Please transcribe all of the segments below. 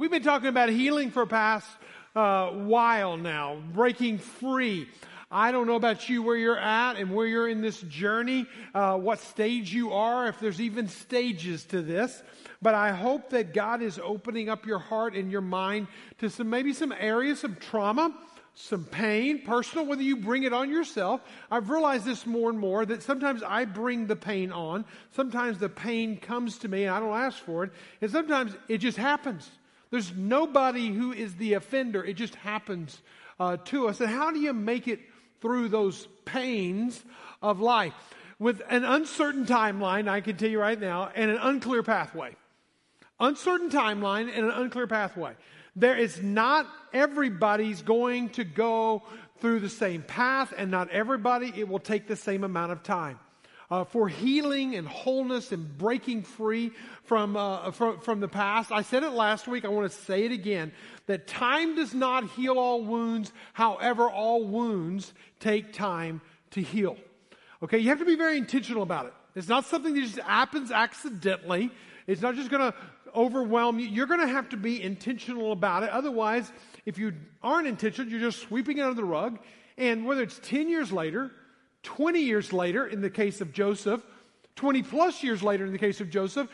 We've been talking about healing for past uh, while now, breaking free. I don't know about you where you're at and where you're in this journey, uh, what stage you are, if there's even stages to this. But I hope that God is opening up your heart and your mind to some maybe some areas of trauma, some pain, personal, whether you bring it on yourself. I've realized this more and more that sometimes I bring the pain on. Sometimes the pain comes to me and I don't ask for it. And sometimes it just happens. There's nobody who is the offender. It just happens uh, to us. And how do you make it through those pains of life? With an uncertain timeline, I can tell you right now, and an unclear pathway. Uncertain timeline and an unclear pathway. There is not everybody's going to go through the same path, and not everybody, it will take the same amount of time uh, for healing and wholeness and breaking free from, uh, from, from the past. I said it last week. I want to say it again that time does not heal all wounds. However, all wounds take time to heal. Okay, you have to be very intentional about it. It's not something that just happens accidentally. It's not just going to overwhelm you. You're going to have to be intentional about it. Otherwise, if you aren't intentional, you're just sweeping it under the rug. And whether it's 10 years later, 20 years later, in the case of Joseph, 20 plus years later, in the case of Joseph,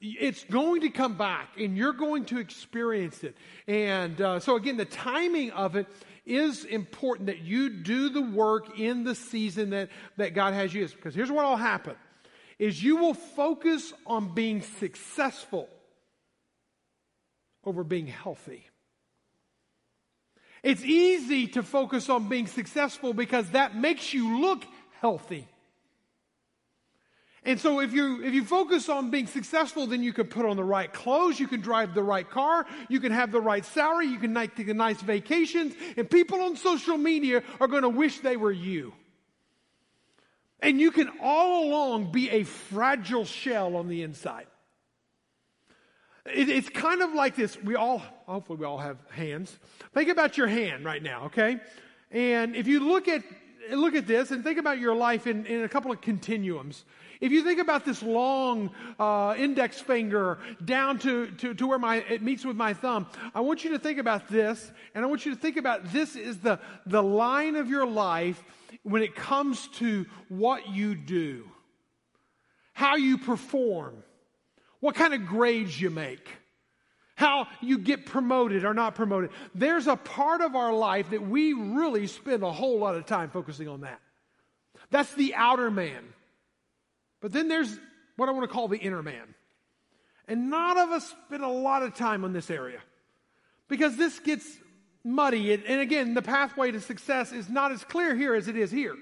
it's going to come back and you're going to experience it. And uh, so, again, the timing of it is important that you do the work in the season that, that God has you. Because here's what will happen is you will focus on being successful over being healthy. It's easy to focus on being successful because that makes you look healthy. And so if you if you focus on being successful, then you can put on the right clothes, you can drive the right car, you can have the right salary, you can take nice vacations, and people on social media are going to wish they were you. And you can all along be a fragile shell on the inside. It, it's kind of like this. We all, hopefully, we all have hands. Think about your hand right now, okay? And if you look at look at this and think about your life in, in a couple of continuums. If you think about this long uh, index finger down to, to, to where my, it meets with my thumb, I want you to think about this, and I want you to think about this is the, the line of your life when it comes to what you do, how you perform, what kind of grades you make, how you get promoted or not promoted. There's a part of our life that we really spend a whole lot of time focusing on that. That's the outer man. But then there's what I want to call the inner man. And none of us spend a lot of time on this area because this gets muddy. And again, the pathway to success is not as clear here as it is here.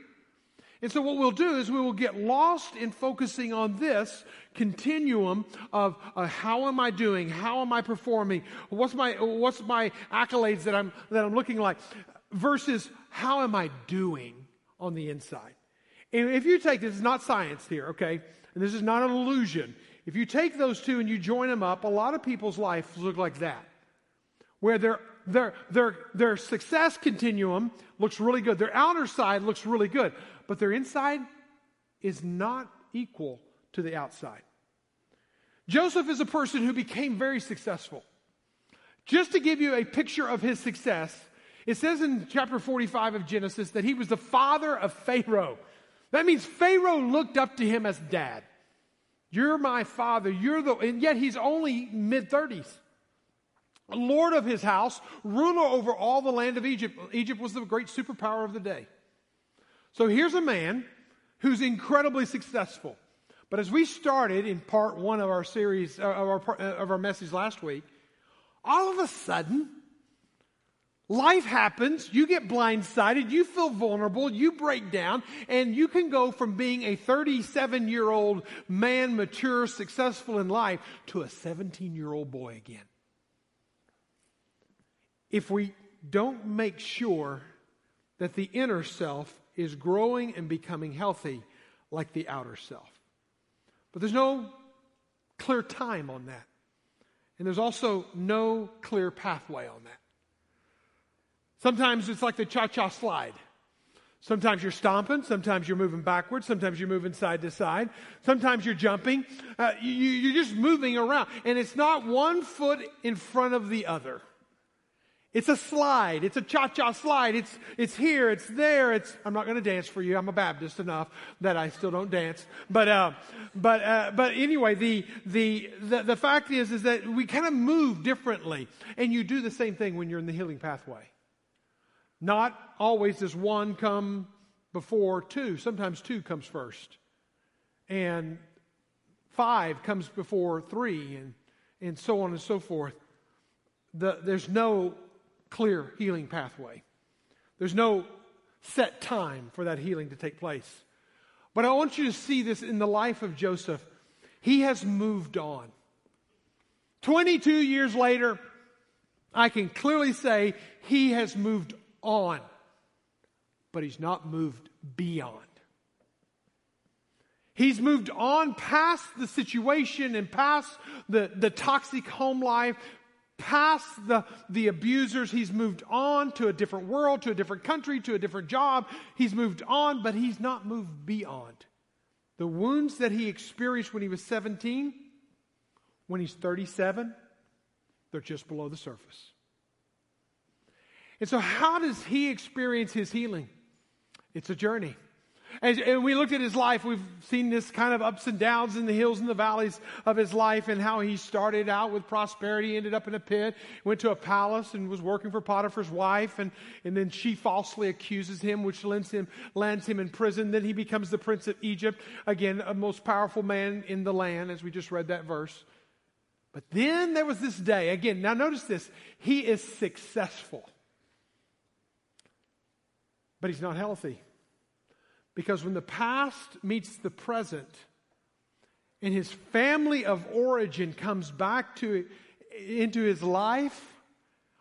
And so, what we'll do is we will get lost in focusing on this continuum of uh, how am I doing? How am I performing? What's my, what's my accolades that I'm, that I'm looking like? Versus how am I doing on the inside? And if you take this, is not science here, okay? And this is not an illusion. If you take those two and you join them up, a lot of people's lives look like that. Where their, their, their, their success continuum looks really good. Their outer side looks really good but their inside is not equal to the outside. Joseph is a person who became very successful. Just to give you a picture of his success, it says in chapter 45 of Genesis that he was the father of Pharaoh. That means Pharaoh looked up to him as dad. You're my father. You're the, and yet he's only mid 30s. Lord of his house, ruler over all the land of Egypt. Egypt was the great superpower of the day. So here's a man who's incredibly successful. But as we started in part one of our series, uh, of our, uh, of our message last week, all of a sudden, life happens, you get blindsided, you feel vulnerable, you break down, and you can go from being a 37 year old man, mature, successful in life, to a 17 year old boy again. If we don't make sure that the inner self is growing and becoming healthy like the outer self. But there's no clear time on that. And there's also no clear pathway on that. Sometimes it's like the cha cha slide. Sometimes you're stomping, sometimes you're moving backwards, sometimes you're moving side to side, sometimes you're jumping. Uh, you, you're just moving around, and it's not one foot in front of the other. It's a slide. It's a cha-cha slide. It's, it's here. It's there. It's, I'm not going to dance for you. I'm a Baptist enough that I still don't dance. But, uh, but, uh, but anyway, the, the, the, the fact is, is that we kind of move differently. And you do the same thing when you're in the healing pathway. Not always does one come before two. Sometimes two comes first. And five comes before three, and, and so on and so forth. The, there's no clear healing pathway. There's no set time for that healing to take place. But I want you to see this in the life of Joseph. He has moved on. 22 years later, I can clearly say he has moved on, but he's not moved beyond. He's moved on past the situation and past the, the toxic home life, past the, the abusers. He's moved on to a different world, to a different country, to a different job. He's moved on, but he's not moved beyond. The wounds that he experienced when he was 17, when he's 37, they're just below the surface. And so, how does he experience his healing? It's a journey. And we looked at his life, we've seen this kind of ups and downs in the hills and the valleys of his life and how he started out with prosperity, ended up in a pit, went to a palace and was working for Potiphar's wife, and, and then she falsely accuses him, which lands him, lands him in prison. Then he becomes the prince of Egypt, again, a most powerful man in the land, as we just read that verse. But then there was this day, again, now notice this, he is successful but he's not healthy. Because when the past meets the present, and his family of origin comes back to into his life,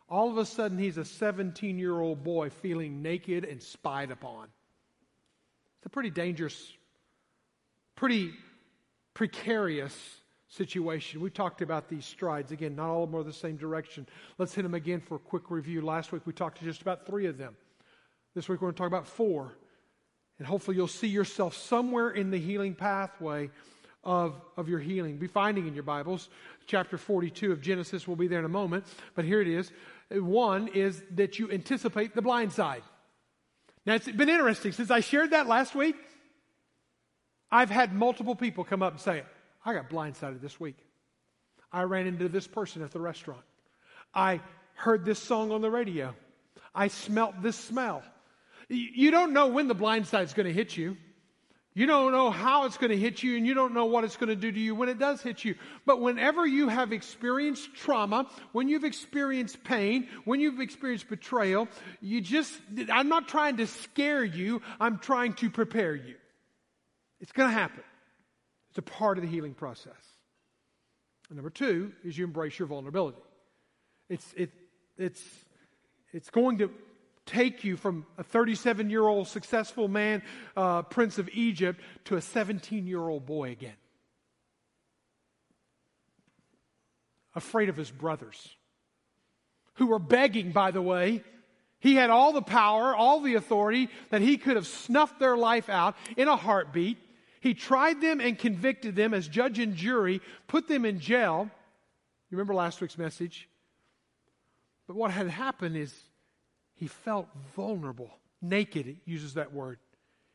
all of a sudden he's a 17 year old boy feeling naked and spied upon. It's a pretty dangerous, pretty precarious situation. We talked about these strides. Again, not all of them are the same direction. Let's hit them again for a quick review. Last week we talked to just about three of them. This week we're going to talk about four. And hopefully you'll see yourself somewhere in the healing pathway of, of your healing. Be finding in your Bibles. Chapter 42 of Genesis will be there in a moment. But here it is. One is that you anticipate the blind side. Now it's been interesting. Since I shared that last week, I've had multiple people come up and say, I got blindsided this week. I ran into this person at the restaurant. I heard this song on the radio. I smelt this smell. You don't know when the blind is going to hit you. You don't know how it's going to hit you, and you don't know what it's going to do to you when it does hit you. But whenever you have experienced trauma, when you've experienced pain, when you've experienced betrayal, you just, I'm not trying to scare you, I'm trying to prepare you. It's going to happen. It's a part of the healing process. And number two is you embrace your vulnerability. It's, it, it's, it's going to take you from a 37 year old successful man, uh, prince of Egypt, to a 17 year old boy again. Afraid of his brothers, who were begging, by the way. He had all the power, all the authority that he could have snuffed their life out in a heartbeat. He tried them and convicted them as judge and jury, put them in jail. You remember last week's message? But what had happened is he felt vulnerable, naked, it uses that word.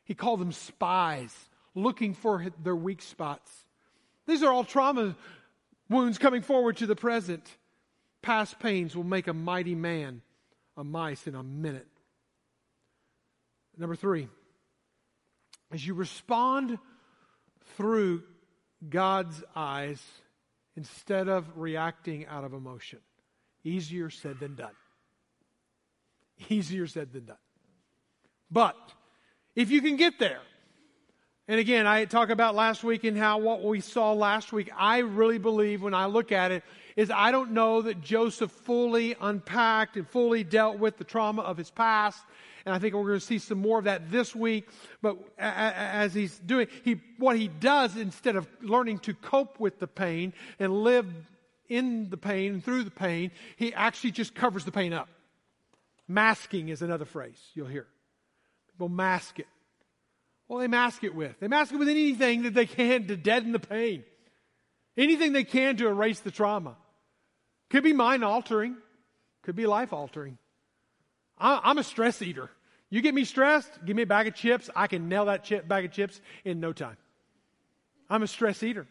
He called them spies, looking for their weak spots. These are all trauma wounds coming forward to the present. Past pains will make a mighty man a mice in a minute. Number three, as you respond through God's eyes instead of reacting out of emotion. Easier said than done. Easier said than done. But if you can get there, and again, I talk about last week and how what we saw last week, I really believe when I look at it, is I don't know that Joseph fully unpacked and fully dealt with the trauma of his past. And I think we're going to see some more of that this week. But as he's doing, he, what he does instead of learning to cope with the pain and live in the pain, through the pain, he actually just covers the pain up. Masking is another phrase you'll hear. People mask it. Well, they mask it with. They mask it with anything that they can to deaden the pain. Anything they can to erase the trauma. Could be mind altering, could be life altering. I'm a stress eater. You get me stressed, give me a bag of chips, I can nail that chip, bag of chips in no time. I'm a stress eater.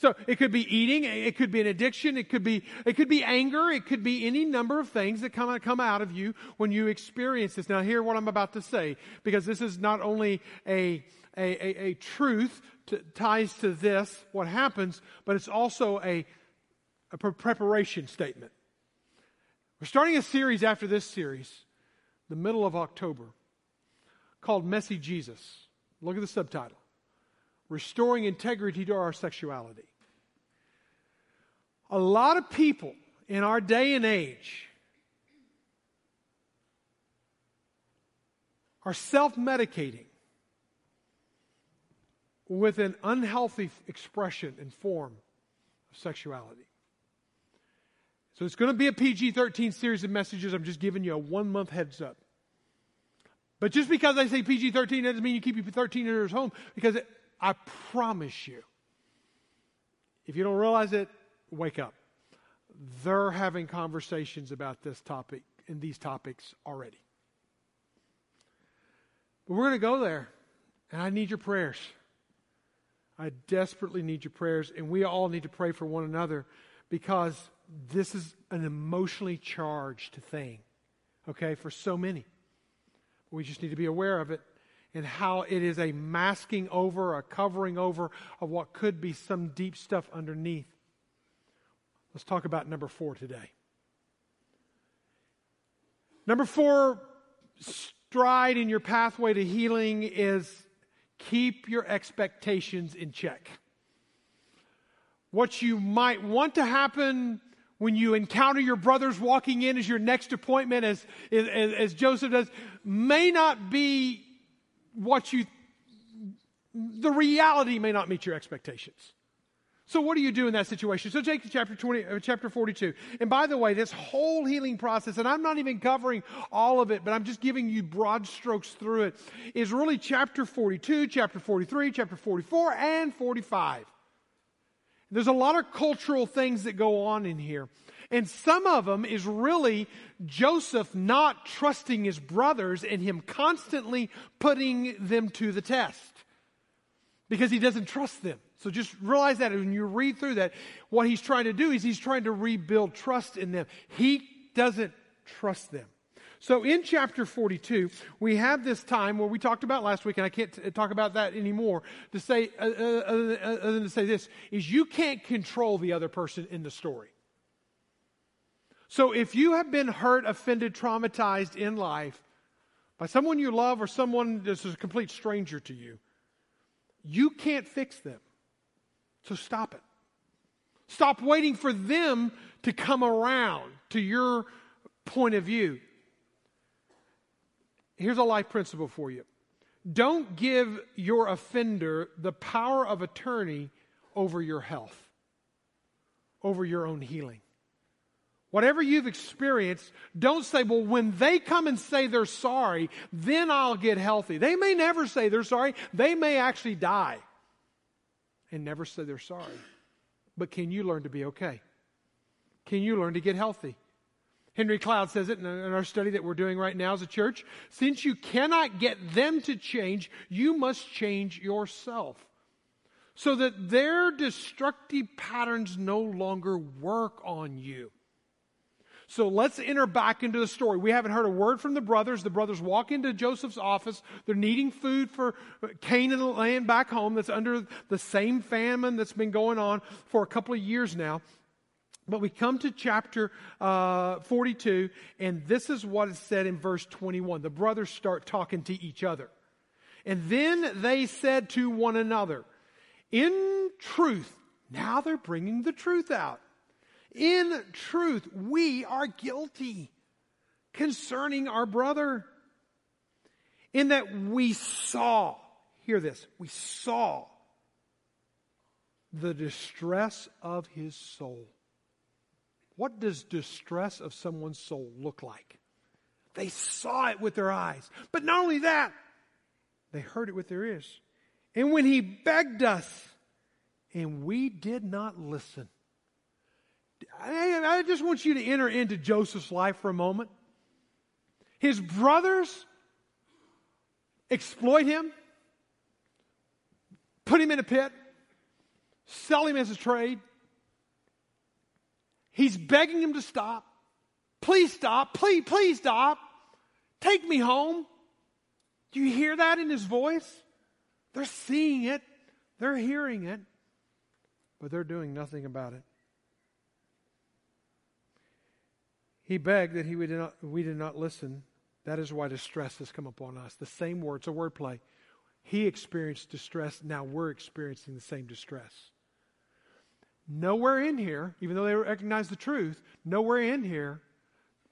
So it could be eating, it could be an addiction, it could be, it could be anger, it could be any number of things that come, come out of you when you experience this. Now hear what I'm about to say, because this is not only a, a, a, a truth to, ties to this, what happens, but it's also a, a preparation statement. We're starting a series after this series, the middle of October, called Messy Jesus. Look at the subtitle Restoring Integrity to Our Sexuality. A lot of people in our day and age are self medicating with an unhealthy expression and form of sexuality. So it's going to be a PG 13 series of messages. I'm just giving you a one month heads up. But just because I say PG 13 doesn't mean you keep your 13 years home, because it, I promise you, if you don't realize it, wake up. They're having conversations about this topic and these topics already. But we're going to go there, and I need your prayers. I desperately need your prayers, and we all need to pray for one another because this is an emotionally charged thing, okay, for so many. We just need to be aware of it and how it is a masking over, a covering over of what could be some deep stuff underneath. Let's talk about number four today. Number four stride in your pathway to healing is keep your expectations in check. What you might want to happen when you encounter your brothers walking in as your next appointment, as, as, as Joseph does, may not be what you, the reality may not meet your expectations. So what do you do in that situation? So take chapter 20, uh, chapter 42. And by the way, this whole healing process, and I'm not even covering all of it, but I'm just giving you broad strokes through it, is really chapter 42, chapter 43, chapter 44, and 45. There's a lot of cultural things that go on in here. And some of them is really Joseph not trusting his brothers and him constantly putting them to the test because he doesn't trust them. So just realize that when you read through that, what he's trying to do is he's trying to rebuild trust in them. He doesn't trust them. So in chapter 42, we have this time where we talked about last week, and I can't t- talk about that anymore, to say, uh, uh, uh, other than to say this, is you can't control the other person in the story. So if you have been hurt, offended, traumatized in life by someone you love or someone that's a complete stranger to you, you can't fix them. So stop it. Stop waiting for them to come around to your point of view. Here's a life principle for you don't give your offender the power of attorney over your health, over your own healing. Whatever you've experienced, don't say, well, when they come and say they're sorry, then I'll get healthy. They may never say they're sorry. They may actually die and never say they're sorry. But can you learn to be okay? Can you learn to get healthy? Henry Cloud says it in our study that we're doing right now as a church. Since you cannot get them to change, you must change yourself so that their destructive patterns no longer work on you. So let's enter back into the story. We haven't heard a word from the brothers. The brothers walk into Joseph's office. They're needing food for Canaan and the land back home that's under the same famine that's been going on for a couple of years now. But we come to chapter uh, 42, and this is what is said in verse 21. The brothers start talking to each other. And then they said to one another, In truth, now they're bringing the truth out. In truth, we are guilty concerning our brother. In that we saw, hear this, we saw the distress of his soul. What does distress of someone's soul look like? They saw it with their eyes. But not only that, They heard it with their ears. And when he begged us, and we did not listen. I, just want you to enter into Joseph's life for a moment. His brothers exploit him, put him in a pit, sell him as a trade. He's begging him to stop. Please stop. Please, please stop. Take me home. Do you hear that in his voice? They're seeing it, they're hearing it, but they're doing nothing about it. He begged that he would not, we did not listen. That is why distress has come upon us. The same word, it's a word play. He experienced distress. Now we're experiencing the same distress. Nowhere in here, even though they recognize the truth, nowhere in here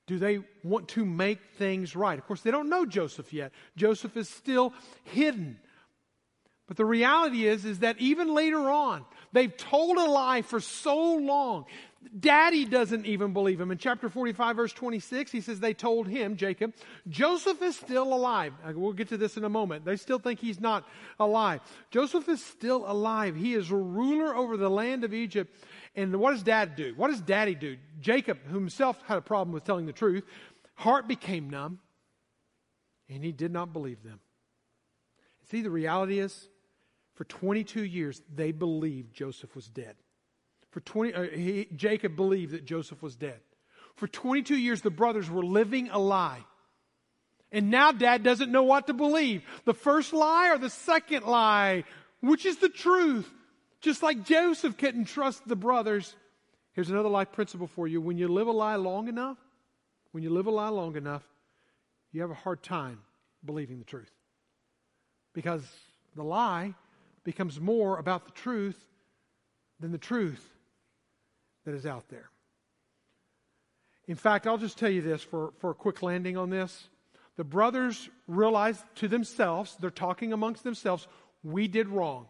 do they want to make things right. Of course, they don't know Joseph yet. Joseph is still hidden. But the reality is, is that even later on, they've told a lie for so long. Daddy doesn't even believe him. In chapter 45, verse 26, he says they told him, Jacob, Joseph is still alive. Uh, we'll get to this in a moment. They still think he's not alive. Joseph is still alive. He is ruler over the land of Egypt. And what does dad do? What does daddy do? Jacob, who himself had a problem with telling the truth, heart became numb, and he did not believe them. See, the reality is, for 22 years, they believed Joseph was dead. For 20, uh, he, Jacob believed that Joseph was dead. For 22 years, the brothers were living a lie. And now dad doesn't know what to believe. The first lie or the second lie? Which is the truth? Just like Joseph couldn't trust the brothers. Here's another life principle for you. When you live a lie long enough, when you live a lie long enough, you have a hard time believing the truth. Because the lie becomes more about the truth than the truth that is out there. In fact, I'll just tell you this for, for a quick landing on this. The brothers realize to themselves, they're talking amongst themselves, we did wrong.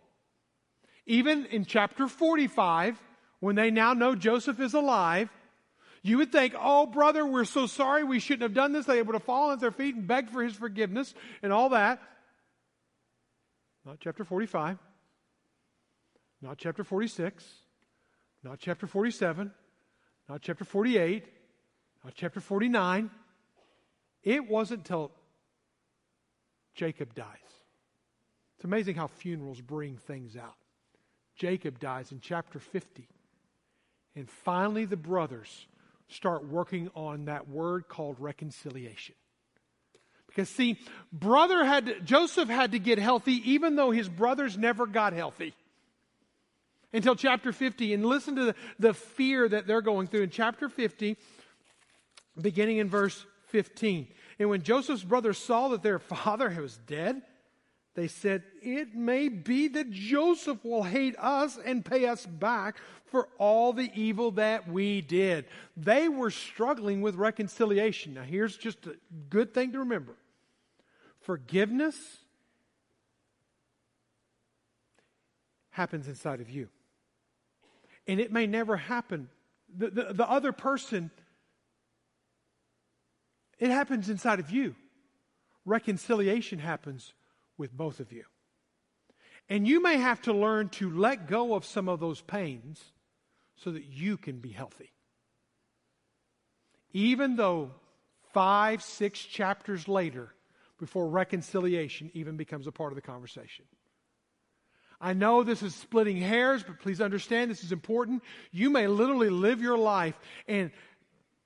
Even in chapter 45, when they now know Joseph is alive, you would think, oh, brother, we're so sorry. We shouldn't have done this. They would have fallen at their feet and begged for his forgiveness and all that. Not chapter 45. Not chapter 46, not chapter 47, not chapter 48, not chapter 49. It wasn't till Jacob dies. It's amazing how funerals bring things out. Jacob dies in chapter 50. And finally, the brothers start working on that word called reconciliation. Because, see, brother had Joseph had to get healthy even though his brothers never got healthy until chapter 50. And listen to the, the fear that they're going through in chapter 50, beginning in verse 15. And when Joseph's brothers saw that their father was dead, they said, It may be that Joseph will hate us and pay us back for all the evil that we did. They were struggling with reconciliation. Now, here's just a good thing to remember forgiveness happens inside of you and it may never happen. The, the, the, other person, it happens inside of you. Reconciliation happens with both of you. And you may have to learn to let go of some of those pains so that you can be healthy. Even though five, six chapters later, before reconciliation even becomes a part of the conversation. I know this is splitting hairs, but please understand this is important. You may literally live your life and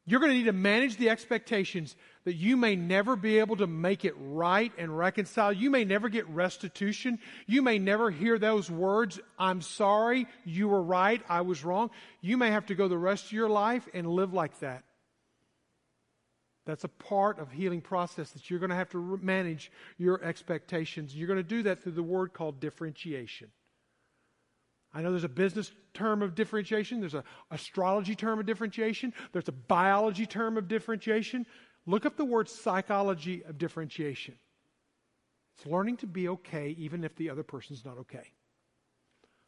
you're going to need to manage the expectations that you may never be able to make it right and reconcile. You may never get restitution. You may never hear those words, I'm sorry, you were right, I was wrong. You may have to go the rest of your life and live like that. That's a part of healing process that you're going to have to manage your expectations. You're going to do that through the word called differentiation. I know there's a business term of differentiation, there's an astrology term of differentiation, there's a biology term of differentiation. Look up the word psychology of differentiation. It's learning to be okay even if the other person's not okay.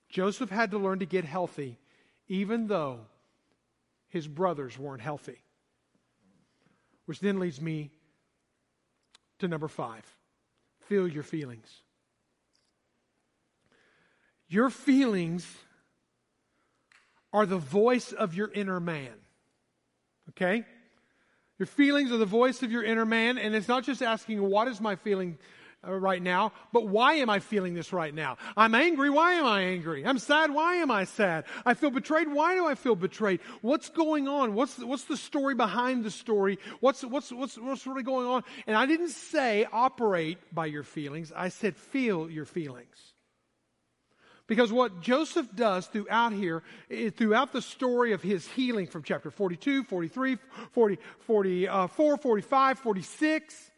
Joseph had to learn to get healthy even though his brothers weren't healthy. Which then leads me to number five feel your feelings. Your feelings are the voice of your inner man. Okay? Your feelings are the voice of your inner man, and it's not just asking, What is my feeling Uh, right now, but why am I feeling this right now? I'm angry. Why am I angry? I'm sad. Why am I sad? I feel betrayed. Why do I feel betrayed? What's going on? What's the, what's the story behind the story? What's, what's, what's, what's really going on? And I didn't say operate by your feelings. I said feel your feelings. Because what Joseph does throughout here, throughout the story of his healing from chapter 42, 43, 40, 44, uh, 45, 46,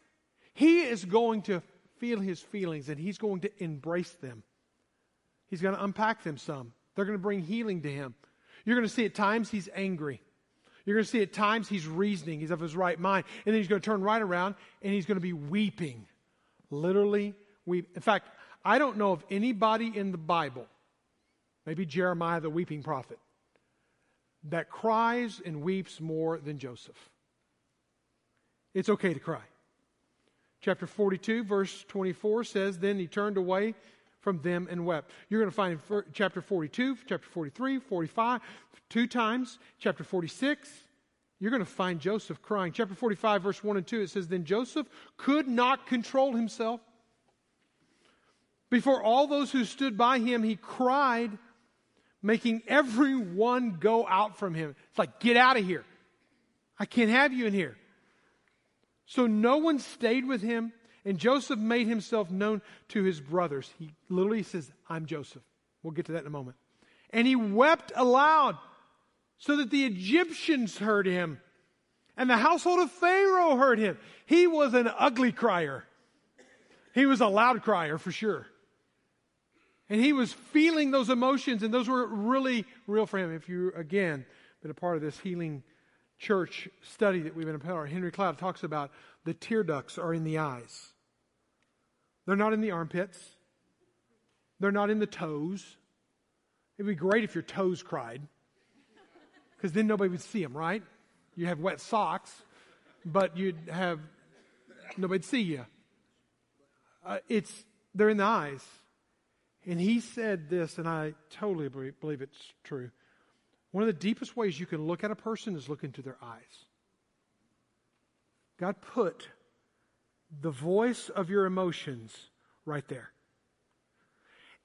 he is going to feel his feelings and he's going to embrace them. He's going to unpack them some. They're going to bring healing to him. You're going to see at times he's angry. You're going to see at times he's reasoning. He's of his right mind. And then he's going to turn right around and he's going to be weeping. Literally weep. In fact, I don't know of anybody in the Bible, maybe Jeremiah, the weeping prophet, that cries and weeps more than Joseph. It's okay to cry. Chapter 42, verse 24 says, Then he turned away from them and wept. You're going to find in chapter 42, chapter 43, 45, two times. Chapter 46, you're going to find Joseph crying. Chapter 45, verse 1 and 2, it says, Then Joseph could not control himself. Before all those who stood by him, he cried, making everyone go out from him. It's like, Get out of here. I can't have you in here. So no one stayed with him, and Joseph made himself known to his brothers. He literally says, I'm Joseph. We'll get to that in a moment. And he wept aloud so that the Egyptians heard him, and the household of Pharaoh heard him. He was an ugly crier. He was a loud crier for sure. And he was feeling those emotions, and those were really real for him. If you, again, been a part of this healing church study that we've been of, Henry Cloud talks about the tear ducts are in the eyes. They're not in the armpits. They're not in the toes. It'd be great if your toes cried, because then nobody would see them, right? You have wet socks, but you'd have nobody'd see you. Uh, it's they're in the eyes, and he said this, and I totally believe it's true. One of the deepest ways you can look at a person is look into their eyes. God put the voice of your emotions right there.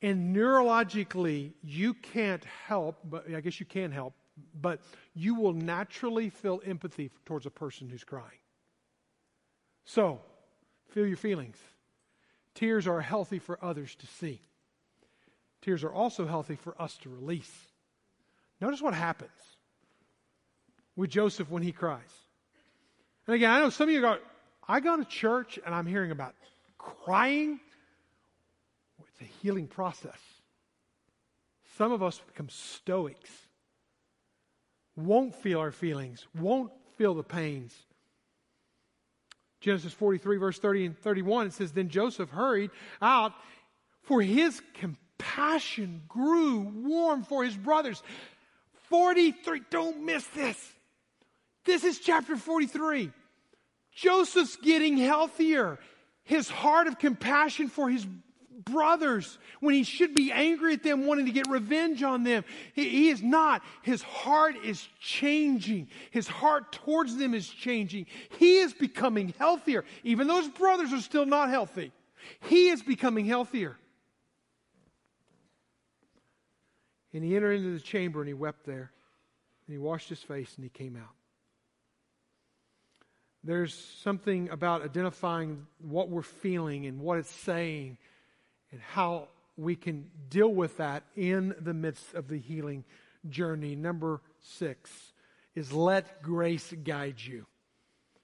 And neurologically, you can't help, but I guess you can help, but you will naturally feel empathy towards a person who's crying. So, feel your feelings. Tears are healthy for others to see. Tears are also healthy for us to release. Notice what happens with Joseph when he cries. And again, I know some of you go, I go to church and I'm hearing about crying. It's a healing process. Some of us become stoics, won't feel our feelings, won't feel the pains. Genesis 43, verse 30 and 31, it says, Then Joseph hurried out, for his compassion grew warm for his brothers. 43. Don't miss this. This is chapter 43. Joseph's getting healthier. His heart of compassion for his brothers when he should be angry at them, wanting to get revenge on them. He, he, is not. His heart is changing. His heart towards them is changing. He is becoming healthier, even though his brothers are still not healthy. He is becoming healthier. And he entered into the chamber and he wept there. And he washed his face and he came out. There's something about identifying what we're feeling and what it's saying and how we can deal with that in the midst of the healing journey. Number six is let grace guide you.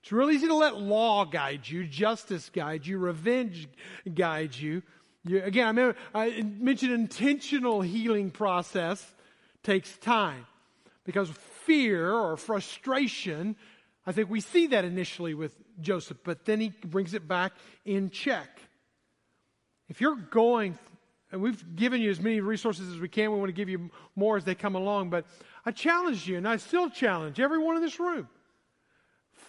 It's really easy to let law guide you, justice guide you, revenge guide you. You, again, I, remember, I mentioned intentional healing process takes time because fear or frustration, I think we see that initially with Joseph, but then he brings it back in check. If you're going, and we've given you as many resources as we can, we want to give you more as they come along, but I challenge you, and I still challenge everyone in this room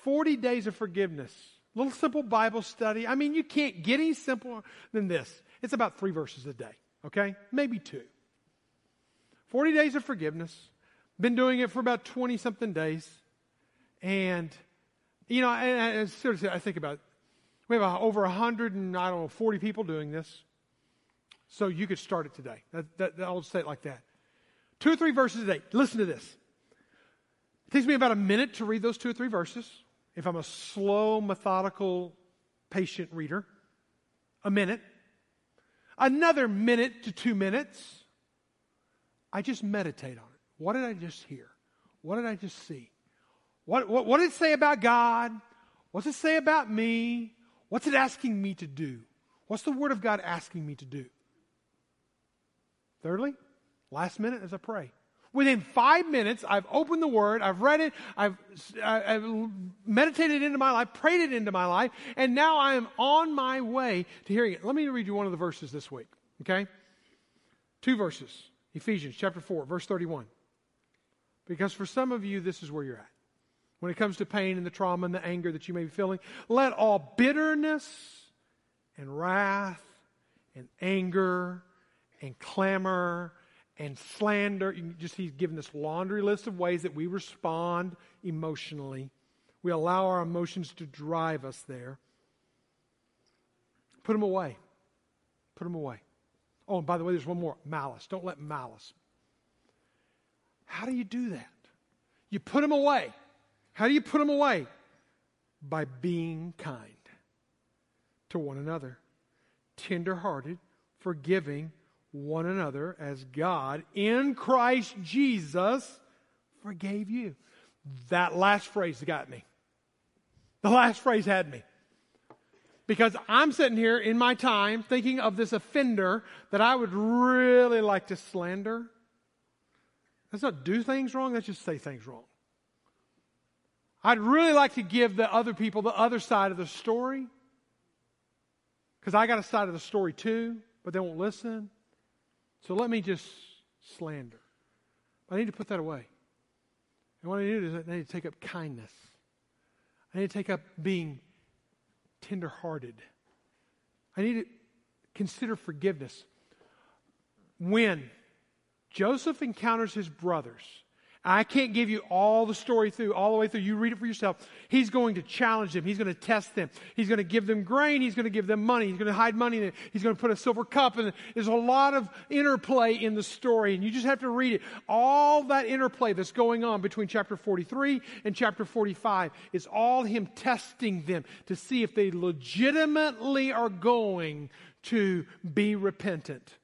40 days of forgiveness little simple Bible study. I mean, you can't get any simpler than this. It's about three verses a day, okay? Maybe two. 40 days of forgiveness. Been doing it for about 20 something days. And, you know, and, and I think about it. We have over 100 and, I don't know, 40 people doing this. So you could start it today. That, that, I'll say it like that. Two or three verses a day. Listen to this. It takes me about a minute to read those two or three verses. If I'm a slow, methodical, patient reader, a minute. Another minute to two minutes. I just meditate on it. What did I just hear? What did I just see? What, what, what did it say about God? What's it say about me? What's it asking me to do? What's the Word of God asking me to do? Thirdly, last minute as I pray. Within five minutes, I've opened the Word, I've read it, I've, uh, I've meditated into my life, prayed it into my life, and now I am on my way to hearing it. Let me read you one of the verses this week, okay? Two verses Ephesians chapter 4, verse 31. Because for some of you, this is where you're at. When it comes to pain and the trauma and the anger that you may be feeling, let all bitterness and wrath and anger and clamor and slander. You just he's given this laundry list of ways that we respond emotionally. We allow our emotions to drive us there. Put them away. Put them away. Oh, and by the way, there's one more malice. Don't let malice. How do you do that? You put them away. How do you put them away? By being kind to one another, tenderhearted, forgiving one another as God in Christ Jesus forgave you. That last phrase got me. The last phrase had me. Because I'm sitting here in my time thinking of this offender that I would really like to slander. That's not do things wrong, that's just say things wrong. I'd really like to give the other people the other side of the story. Because I got a side of the story too, but they won't listen. So let me just slander. I need to put that away. And what I need to do is I need to take up kindness. I need to take up being tenderhearted. I need to consider forgiveness. When Joseph encounters his brothers, I can't give you all the story through, all the way through. You read it for yourself. He's going to challenge them. He's going to test them. He's going to give them grain. He's going to give them money. He's going to hide money in it. He's going to put a silver cup And. There's a lot of interplay in the story, and you just have to read it. All that interplay that's going on between chapter 43 and chapter 45 is all him testing them to see if they legitimately are going to be repentant.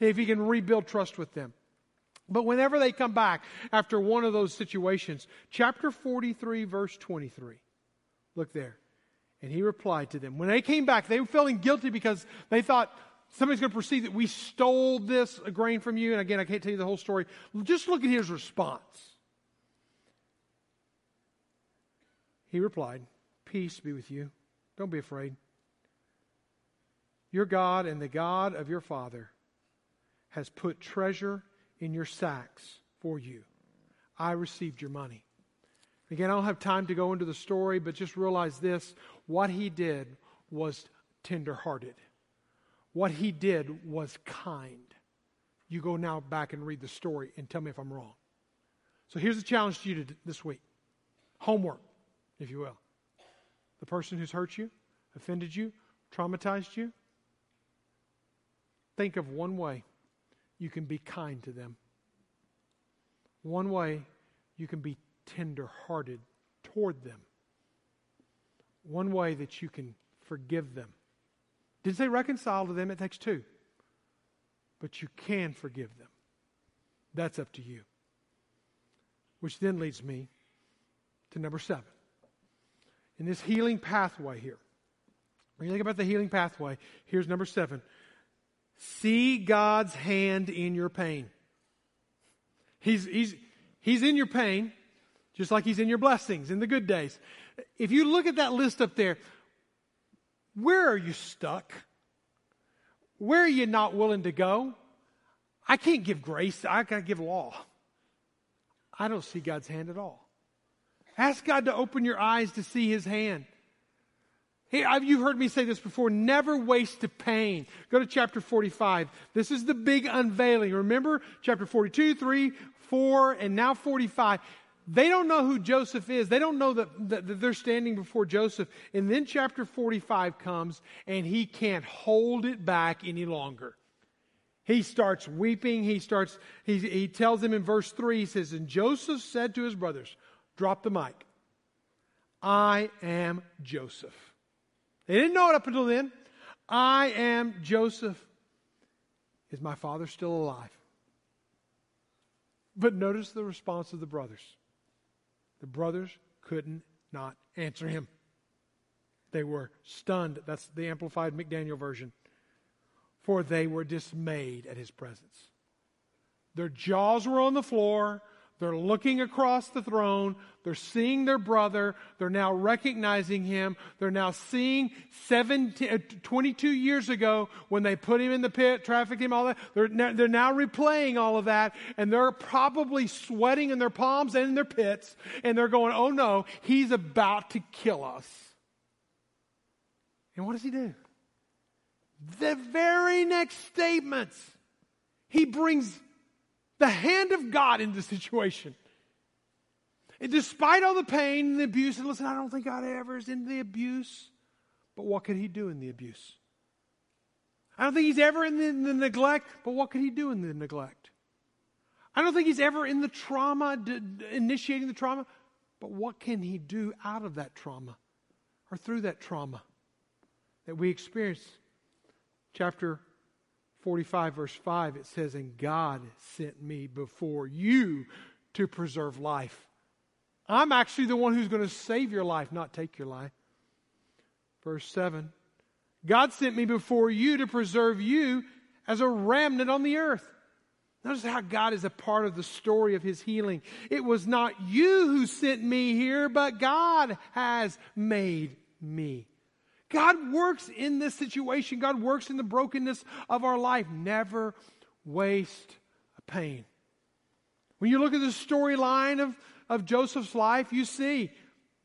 If he can rebuild trust with them. But whenever they come back after one of those situations, chapter 43, verse 23, look there. And he replied to them. When they came back, they were feeling guilty because they thought somebody's going to perceive that we stole this grain from you. And again, I can't tell you the whole story. Just look at his response. He replied, Peace be with you. Don't be afraid. Your God and the God of your father has put treasure in your sacks for you. I received your money. Again, I don't have time to go into the story, but just realize this what he did was tenderhearted. What he did was kind. You go now back and read the story and tell me if I'm wrong. So here's the challenge to you this week homework, if you will. The person who's hurt you, offended you, traumatized you, think of one way you can be kind to them. One way you can be tender hearted toward them. One way that you can forgive them. Didn't say reconcile to them, it takes two. But you can forgive them. That's up to you. Which then leads me to number seven. In this healing pathway here, when you think about the healing pathway, here's number seven See God's hand in your pain. He's, he's, he's in your pain, just like He's in your blessings, in the good days. If you look at that list up there, where are you stuck? Where are you not willing to go? I can't give grace, I gotta give law. I don't see God's hand at all. Ask God to open your eyes to see His hand. Hey, you've heard me say this before. Never waste a pain. Go to chapter 45. This is the big unveiling. Remember chapter 42, 3, 4, and now 45. They don't know who Joseph is. They don't know that, that, that, they're standing before Joseph. And then chapter 45 comes, and he can't hold it back any longer. He starts weeping. He starts, he, he tells them in verse 3, he says, And Joseph said to his brothers, Drop the mic. I am Joseph. They didn't know it up until then. I am Joseph. Is my father still alive? But notice the response of the brothers. The brothers couldn't not answer him. They were stunned. That's the Amplified McDaniel version. For they were dismayed at his presence. Their jaws were on the floor. They're looking across the throne. They're seeing their brother. They're now recognizing him. They're now seeing 17, uh, 22 years ago when they put him in the pit, trafficked him, all that. They're they're now replaying all of that and they're probably sweating in their palms and in their pits and they're going, oh no, he's about to kill us. And what does he do? The very next statements, he brings the hand of God in the situation. And despite all the pain and the abuse, and listen, I don't think God ever is in the abuse, but what could He do in the abuse? I don't think He's ever in the, in the neglect, but what could He do in the neglect? I don't think He's ever in the trauma, d- initiating the trauma, but what can He do out of that trauma or through that trauma that we experience? Chapter 45, verse 5, it says, And God sent me before you to preserve life. I'm actually the one who's going to save your life, not take your life. Verse 7 God sent me before you to preserve you as a remnant on the earth. Notice how God is a part of the story of his healing. It was not you who sent me here, but God has made me. God works in this situation. God works in the brokenness of our life. Never waste a pain. When you look at the storyline of, of Joseph's life, you see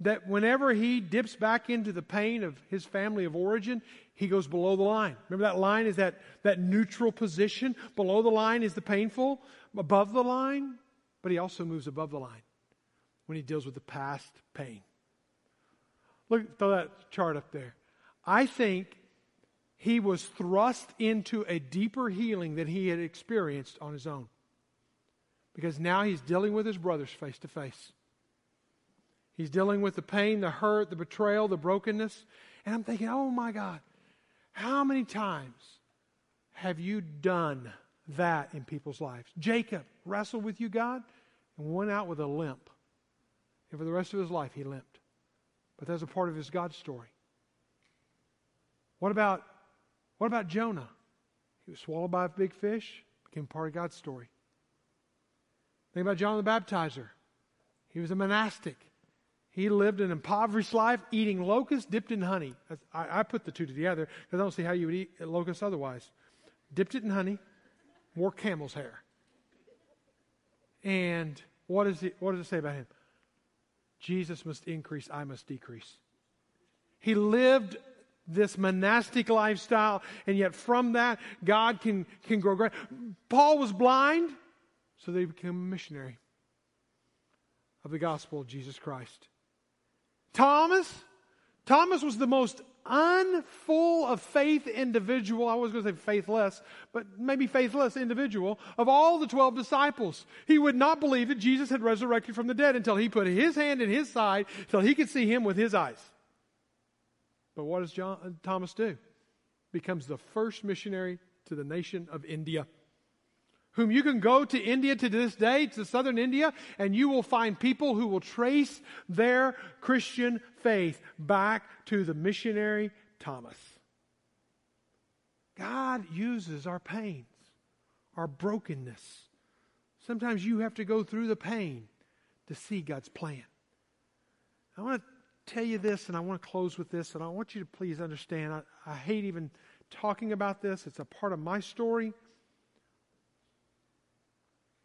that whenever he dips back into the pain of his family of origin, he goes below the line. Remember that line is that, that neutral position. Below the line is the painful, above the line, but he also moves above the line when he deals with the past pain. Look, throw that chart up there. I think he was thrust into a deeper healing than he had experienced on his own. Because now he's dealing with his brothers face to face. He's dealing with the pain, the hurt, the betrayal, the brokenness. And I'm thinking, oh my God, how many times have you done that in people's lives? Jacob wrestled with you, God, and went out with a limp. And for the rest of his life, he limped. But that's a part of his God story. What about, what about Jonah? He was swallowed by a big fish, became part of God's story. Think about John the Baptizer. He was a monastic. He lived an impoverished life eating locusts dipped in honey. I, I put the two together because I don't see how you would eat locusts otherwise. Dipped it in honey, wore camel's hair. And what, is it, what does it say about him? Jesus must increase, I must decrease. He lived this monastic lifestyle, and yet from that, God can, can grow great. Paul was blind, so they became a missionary of the gospel of Jesus Christ. Thomas, Thomas was the most unfull of faith individual, I was going to say faithless, but maybe faithless individual of all the 12 disciples. He would not believe that Jesus had resurrected from the dead until he put his hand in his side, until he could see him with his eyes. But what does John, Thomas do? Becomes the first missionary to the nation of India. Whom you can go to India to this day, to southern India, and you will find people who will trace their Christian faith back to the missionary Thomas. God uses our pains, our brokenness. Sometimes you have to go through the pain to see God's plan. I want to tell you this, and I want to close with this, and I want you to please understand. I, I hate even talking about this. It's a part of my story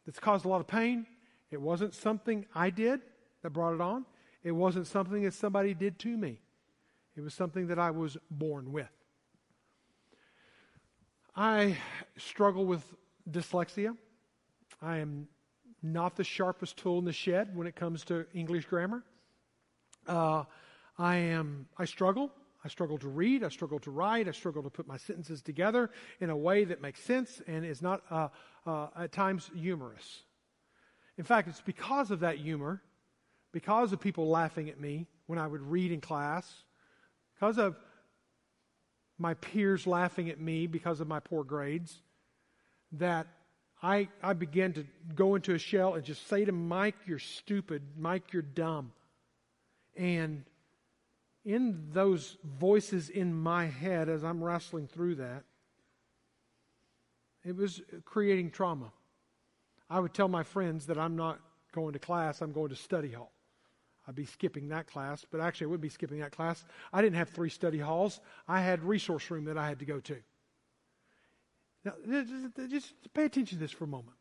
that's caused a lot of pain. It wasn't something I did that brought it on, it wasn't something that somebody did to me. It was something that I was born with. I struggle with dyslexia. I am not the sharpest tool in the shed when it comes to English grammar. Uh, I am. I struggle. I struggle to read. I struggle to write. I struggle to put my sentences together in a way that makes sense and is not uh, uh, at times humorous. In fact, it's because of that humor, because of people laughing at me when I would read in class, because of my peers laughing at me because of my poor grades, that I, I began to go into a shell and just say to Mike, You're stupid. Mike, you're dumb. And in those voices in my head as I'm wrestling through that, it was creating trauma. I would tell my friends that I'm not going to class, I'm going to study hall. I'd be skipping that class, but actually I wouldn't be skipping that class. I didn't have three study halls. I had resource room that I had to go to. Now, just pay attention to this for a moment.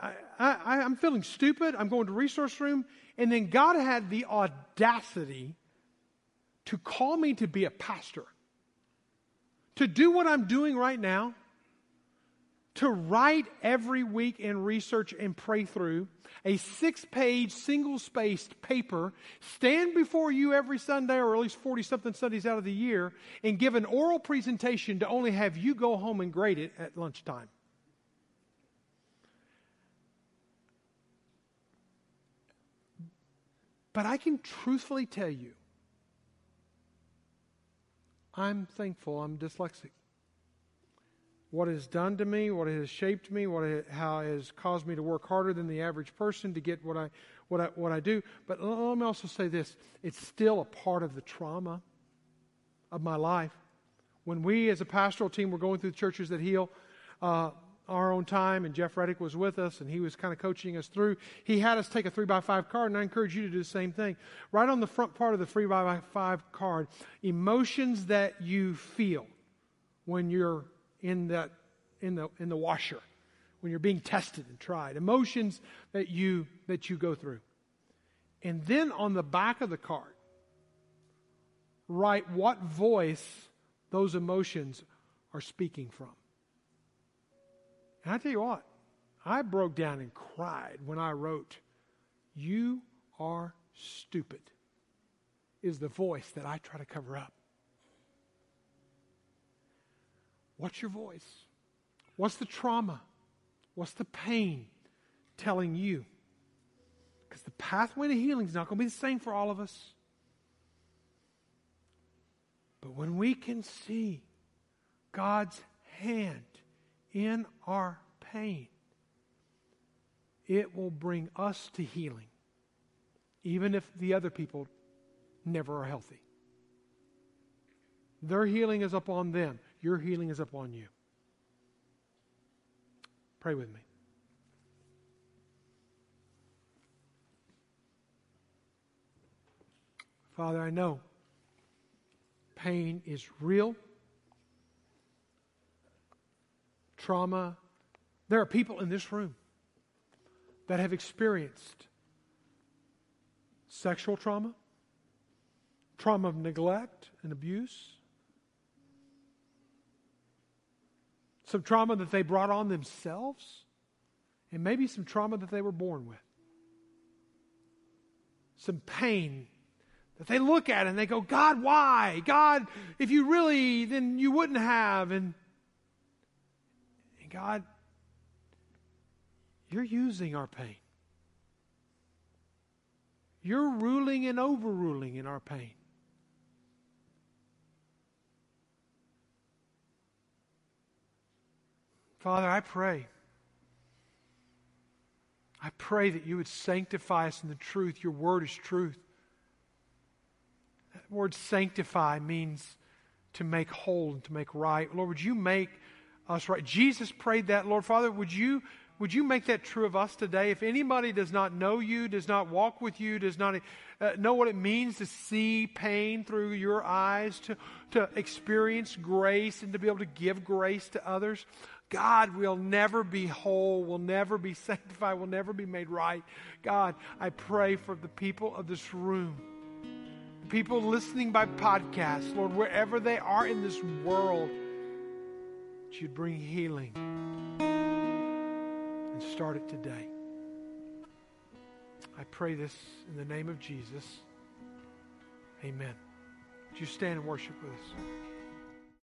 I, I, I'm feeling stupid. I'm going to resource room. And then God had the audacity to call me to be a pastor, to do what I'm doing right now, to write every week and research and pray through a six page, single spaced paper, stand before you every Sunday, or at least 40 something Sundays out of the year, and give an oral presentation to only have you go home and grade it at lunchtime. But I can truthfully tell you, I'm thankful I'm dyslexic what it has done to me, what it has shaped me, what it, how it has caused me to work harder than the average person to get what I, what I, what I do. But let me also say this it's still a part of the trauma of my life. When we, as a pastoral team, were going through the churches that heal, uh, our own time, and Jeff Reddick was with us, and he was kind of coaching us through. He had us take a three by five card, and I encourage you to do the same thing. Right on the front part of the three by five card, emotions that you feel when you're in, that, in, the, in the washer when you're being tested and tried, emotions that you, that you go through. And then on the back of the card, write what voice those emotions are speaking from. And I tell you what, I broke down and cried when I wrote, You are stupid, is the voice that I try to cover up. What's your voice? What's the trauma? What's the pain telling you? Because the pathway to healing is not going to be the same for all of us. But when we can see God's hand in our pain, it will bring us to healing, even if the other people never are healthy. Their healing is upon them. Your healing is upon you. Pray with me. Father, I know pain is real. Trauma. There are people in this room that have experienced sexual trauma, trauma of neglect and abuse, some trauma that they brought on themselves, and maybe some trauma that they were born with. Some pain that they look at and they go, God, why? God, if you really, then you wouldn't have. And, God, you're using our pain. You're ruling and overruling in our pain. Father, I pray. I pray that you would sanctify us in the truth. Your word is truth. That word sanctify means to make whole and to make right. Lord, would you make us right? Jesus prayed that, Lord Father, would you would you make that true of us today? If anybody does not know you, does not walk with you, does not uh, know what it means to see pain through your eyes, to, to experience grace and to be able to give grace to others, God we'll never be whole, we'll never be sanctified, we'll never be made right. God, I pray for the people of this room people listening by podcast, Lord, wherever they are in this world, that you'd bring healing and start it today. I pray this in the name of Jesus. Amen. Would you stand and worship with us?